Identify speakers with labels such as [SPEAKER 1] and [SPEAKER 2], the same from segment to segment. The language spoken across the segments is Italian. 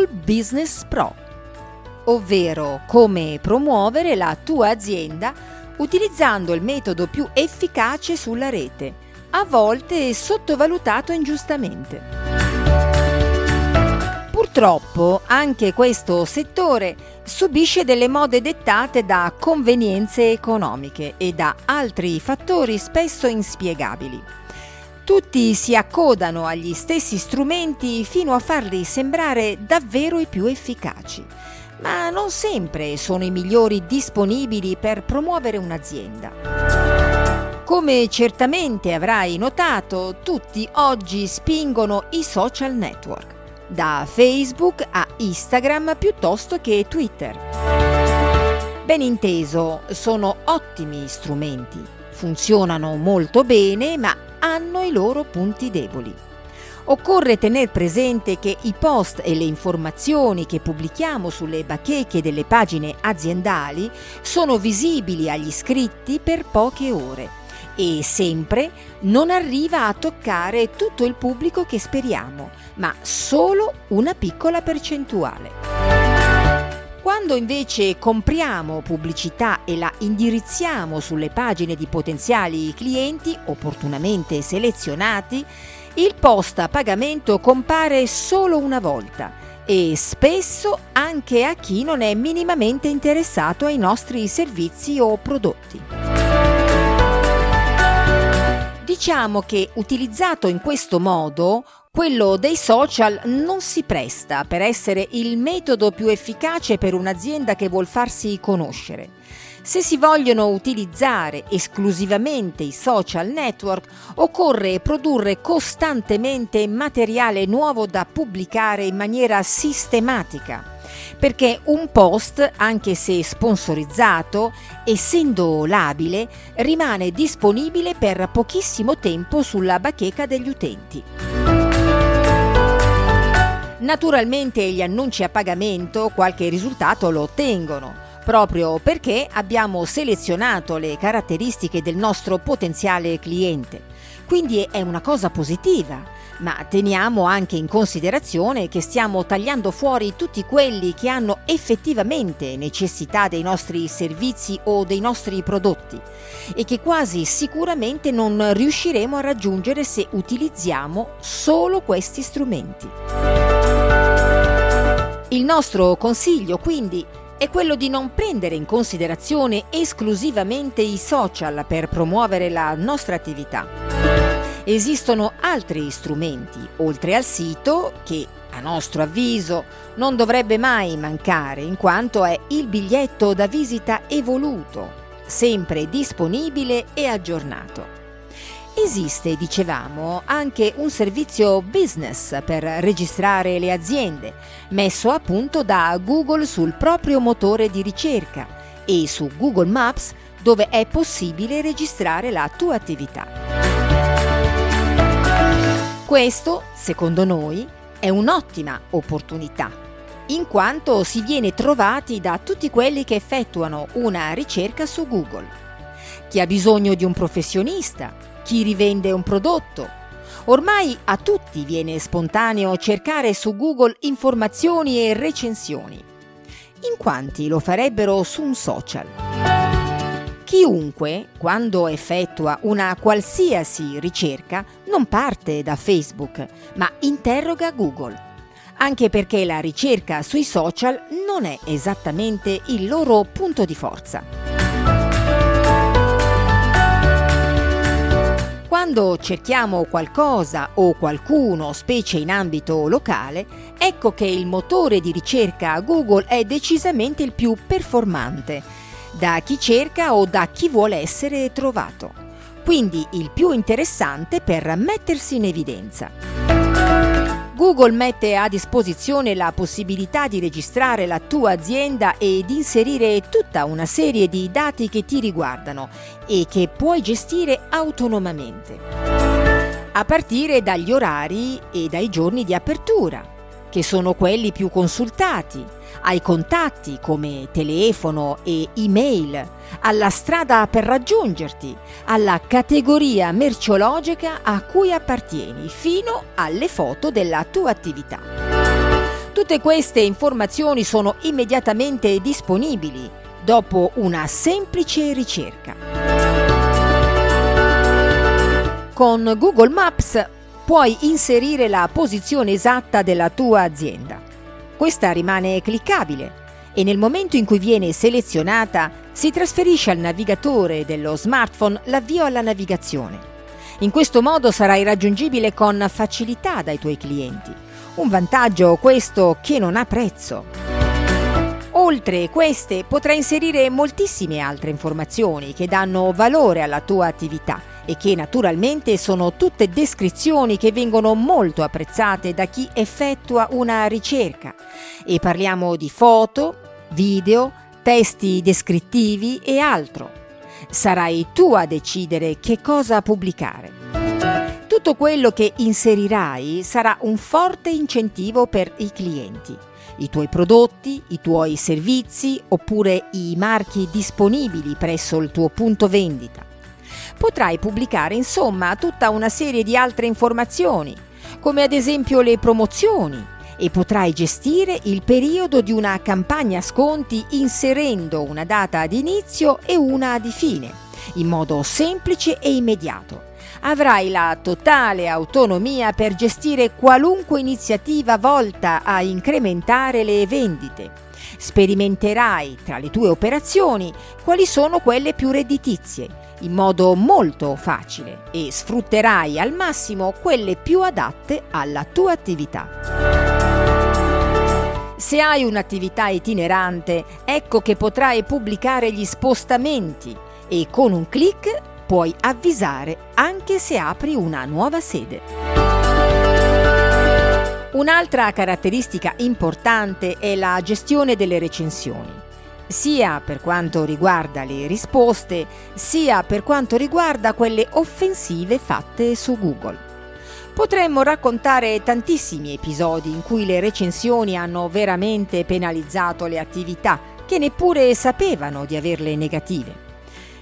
[SPEAKER 1] Google Business Pro, ovvero come promuovere la tua azienda utilizzando il metodo più efficace sulla rete, a volte sottovalutato ingiustamente. Purtroppo anche questo settore subisce delle mode dettate da convenienze economiche e da altri fattori spesso inspiegabili. Tutti si accodano agli stessi strumenti fino a farli sembrare davvero i più efficaci, ma non sempre sono i migliori disponibili per promuovere un'azienda. Come certamente avrai notato, tutti oggi spingono i social network da Facebook a Instagram piuttosto che Twitter. Ben inteso, sono ottimi strumenti, funzionano molto bene ma hanno i loro punti deboli. Occorre tenere presente che i post e le informazioni che pubblichiamo sulle bacheche delle pagine aziendali sono visibili agli iscritti per poche ore e sempre non arriva a toccare tutto il pubblico che speriamo, ma solo una piccola percentuale. Quando invece compriamo pubblicità e la indirizziamo sulle pagine di potenziali clienti opportunamente selezionati, il post a pagamento compare solo una volta e spesso anche a chi non è minimamente interessato ai nostri servizi o prodotti. Diciamo che utilizzato in questo modo, quello dei social non si presta per essere il metodo più efficace per un'azienda che vuol farsi conoscere. Se si vogliono utilizzare esclusivamente i social network, occorre produrre costantemente materiale nuovo da pubblicare in maniera sistematica perché un post, anche se sponsorizzato, essendo labile, rimane disponibile per pochissimo tempo sulla bacheca degli utenti. Naturalmente gli annunci a pagamento qualche risultato lo ottengono, proprio perché abbiamo selezionato le caratteristiche del nostro potenziale cliente. Quindi è una cosa positiva ma teniamo anche in considerazione che stiamo tagliando fuori tutti quelli che hanno effettivamente necessità dei nostri servizi o dei nostri prodotti e che quasi sicuramente non riusciremo a raggiungere se utilizziamo solo questi strumenti. Il nostro consiglio quindi è quello di non prendere in considerazione esclusivamente i social per promuovere la nostra attività Esistono altri strumenti, oltre al sito, che a nostro avviso non dovrebbe mai mancare in quanto è il biglietto da visita evoluto, sempre disponibile e aggiornato. Esiste, dicevamo, anche un servizio business per registrare le aziende, messo a punto da Google sul proprio motore di ricerca e su Google Maps dove è possibile registrare la tua attività. Questo, secondo noi, è un'ottima opportunità, in quanto si viene trovati da tutti quelli che effettuano una ricerca su Google. Chi ha bisogno di un professionista, chi rivende un prodotto. Ormai a tutti viene spontaneo cercare su Google informazioni e recensioni. In quanti lo farebbero su un social? Chiunque, quando effettua una qualsiasi ricerca, non parte da Facebook, ma interroga Google. Anche perché la ricerca sui social non è esattamente il loro punto di forza. Quando cerchiamo qualcosa o qualcuno, specie in ambito locale, ecco che il motore di ricerca Google è decisamente il più performante da chi cerca o da chi vuole essere trovato. Quindi il più interessante per mettersi in evidenza. Google mette a disposizione la possibilità di registrare la tua azienda e di inserire tutta una serie di dati che ti riguardano e che puoi gestire autonomamente. A partire dagli orari e dai giorni di apertura, che sono quelli più consultati, ai contatti come telefono e email, alla strada per raggiungerti, alla categoria merceologica a cui appartieni, fino alle foto della tua attività. Tutte queste informazioni sono immediatamente disponibili dopo una semplice ricerca. Con Google Maps puoi inserire la posizione esatta della tua azienda. Questa rimane cliccabile e nel momento in cui viene selezionata si trasferisce al navigatore dello smartphone l'avvio alla navigazione. In questo modo sarai raggiungibile con facilità dai tuoi clienti. Un vantaggio questo che non ha prezzo. Oltre queste potrai inserire moltissime altre informazioni che danno valore alla tua attività e che naturalmente sono tutte descrizioni che vengono molto apprezzate da chi effettua una ricerca. E parliamo di foto, video, testi descrittivi e altro. Sarai tu a decidere che cosa pubblicare. Tutto quello che inserirai sarà un forte incentivo per i clienti. I tuoi prodotti, i tuoi servizi oppure i marchi disponibili presso il tuo punto vendita. Potrai pubblicare insomma tutta una serie di altre informazioni, come ad esempio le promozioni, e potrai gestire il periodo di una campagna sconti inserendo una data di inizio e una di fine, in modo semplice e immediato. Avrai la totale autonomia per gestire qualunque iniziativa volta a incrementare le vendite. Sperimenterai tra le tue operazioni quali sono quelle più redditizie in modo molto facile e sfrutterai al massimo quelle più adatte alla tua attività. Se hai un'attività itinerante, ecco che potrai pubblicare gli spostamenti e con un clic puoi avvisare anche se apri una nuova sede. Un'altra caratteristica importante è la gestione delle recensioni, sia per quanto riguarda le risposte, sia per quanto riguarda quelle offensive fatte su Google. Potremmo raccontare tantissimi episodi in cui le recensioni hanno veramente penalizzato le attività che neppure sapevano di averle negative.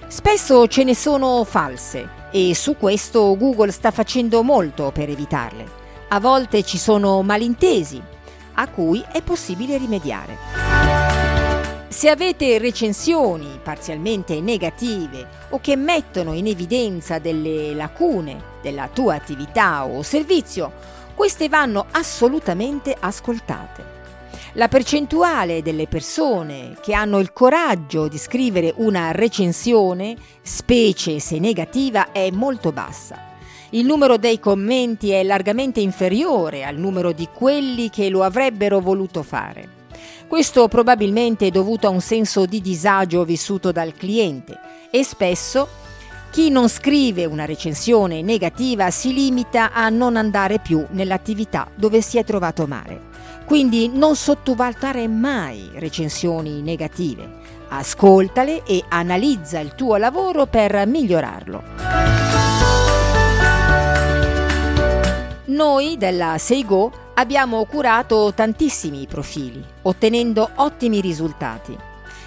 [SPEAKER 1] Spesso ce ne sono false e su questo Google sta facendo molto per evitarle. A volte ci sono malintesi a cui è possibile rimediare. Se avete recensioni parzialmente negative o che mettono in evidenza delle lacune della tua attività o servizio, queste vanno assolutamente ascoltate. La percentuale delle persone che hanno il coraggio di scrivere una recensione, specie se negativa, è molto bassa. Il numero dei commenti è largamente inferiore al numero di quelli che lo avrebbero voluto fare. Questo probabilmente è dovuto a un senso di disagio vissuto dal cliente e spesso chi non scrive una recensione negativa si limita a non andare più nell'attività dove si è trovato male. Quindi non sottovalutare mai recensioni negative. Ascoltale e analizza il tuo lavoro per migliorarlo. Noi della Seigo abbiamo curato tantissimi profili, ottenendo ottimi risultati.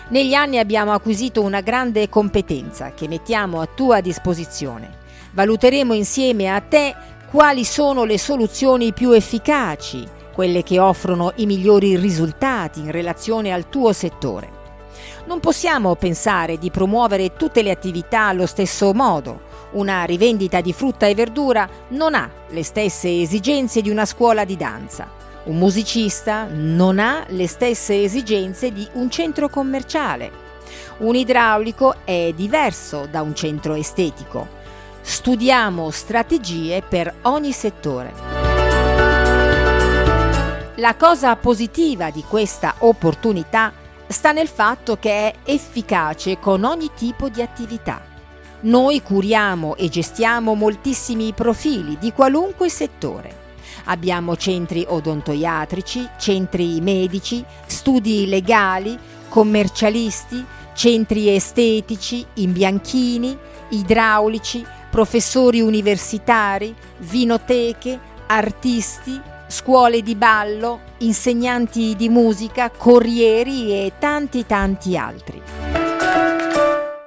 [SPEAKER 1] Negli anni abbiamo acquisito una grande competenza che mettiamo a tua disposizione. Valuteremo insieme a te quali sono le soluzioni più efficaci, quelle che offrono i migliori risultati in relazione al tuo settore. Non possiamo pensare di promuovere tutte le attività allo stesso modo, una rivendita di frutta e verdura non ha le stesse esigenze di una scuola di danza. Un musicista non ha le stesse esigenze di un centro commerciale. Un idraulico è diverso da un centro estetico. Studiamo strategie per ogni settore. La cosa positiva di questa opportunità sta nel fatto che è efficace con ogni tipo di attività noi curiamo e gestiamo moltissimi profili di qualunque settore. Abbiamo centri odontoiatrici, centri medici, studi legali, commercialisti, centri estetici, imbianchini, idraulici, professori universitari, vinoteche, artisti, scuole di ballo, insegnanti di musica, corrieri e tanti tanti altri.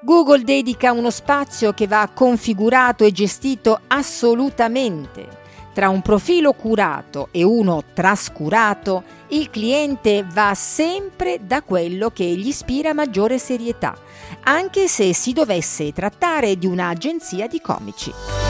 [SPEAKER 1] Google dedica uno spazio che va configurato e gestito assolutamente, Tra un profilo curato e uno trascurato, il cliente va sempre da quello che gli ispira maggiore serietà, anche se si dovesse trattare di un'agenzia di comici.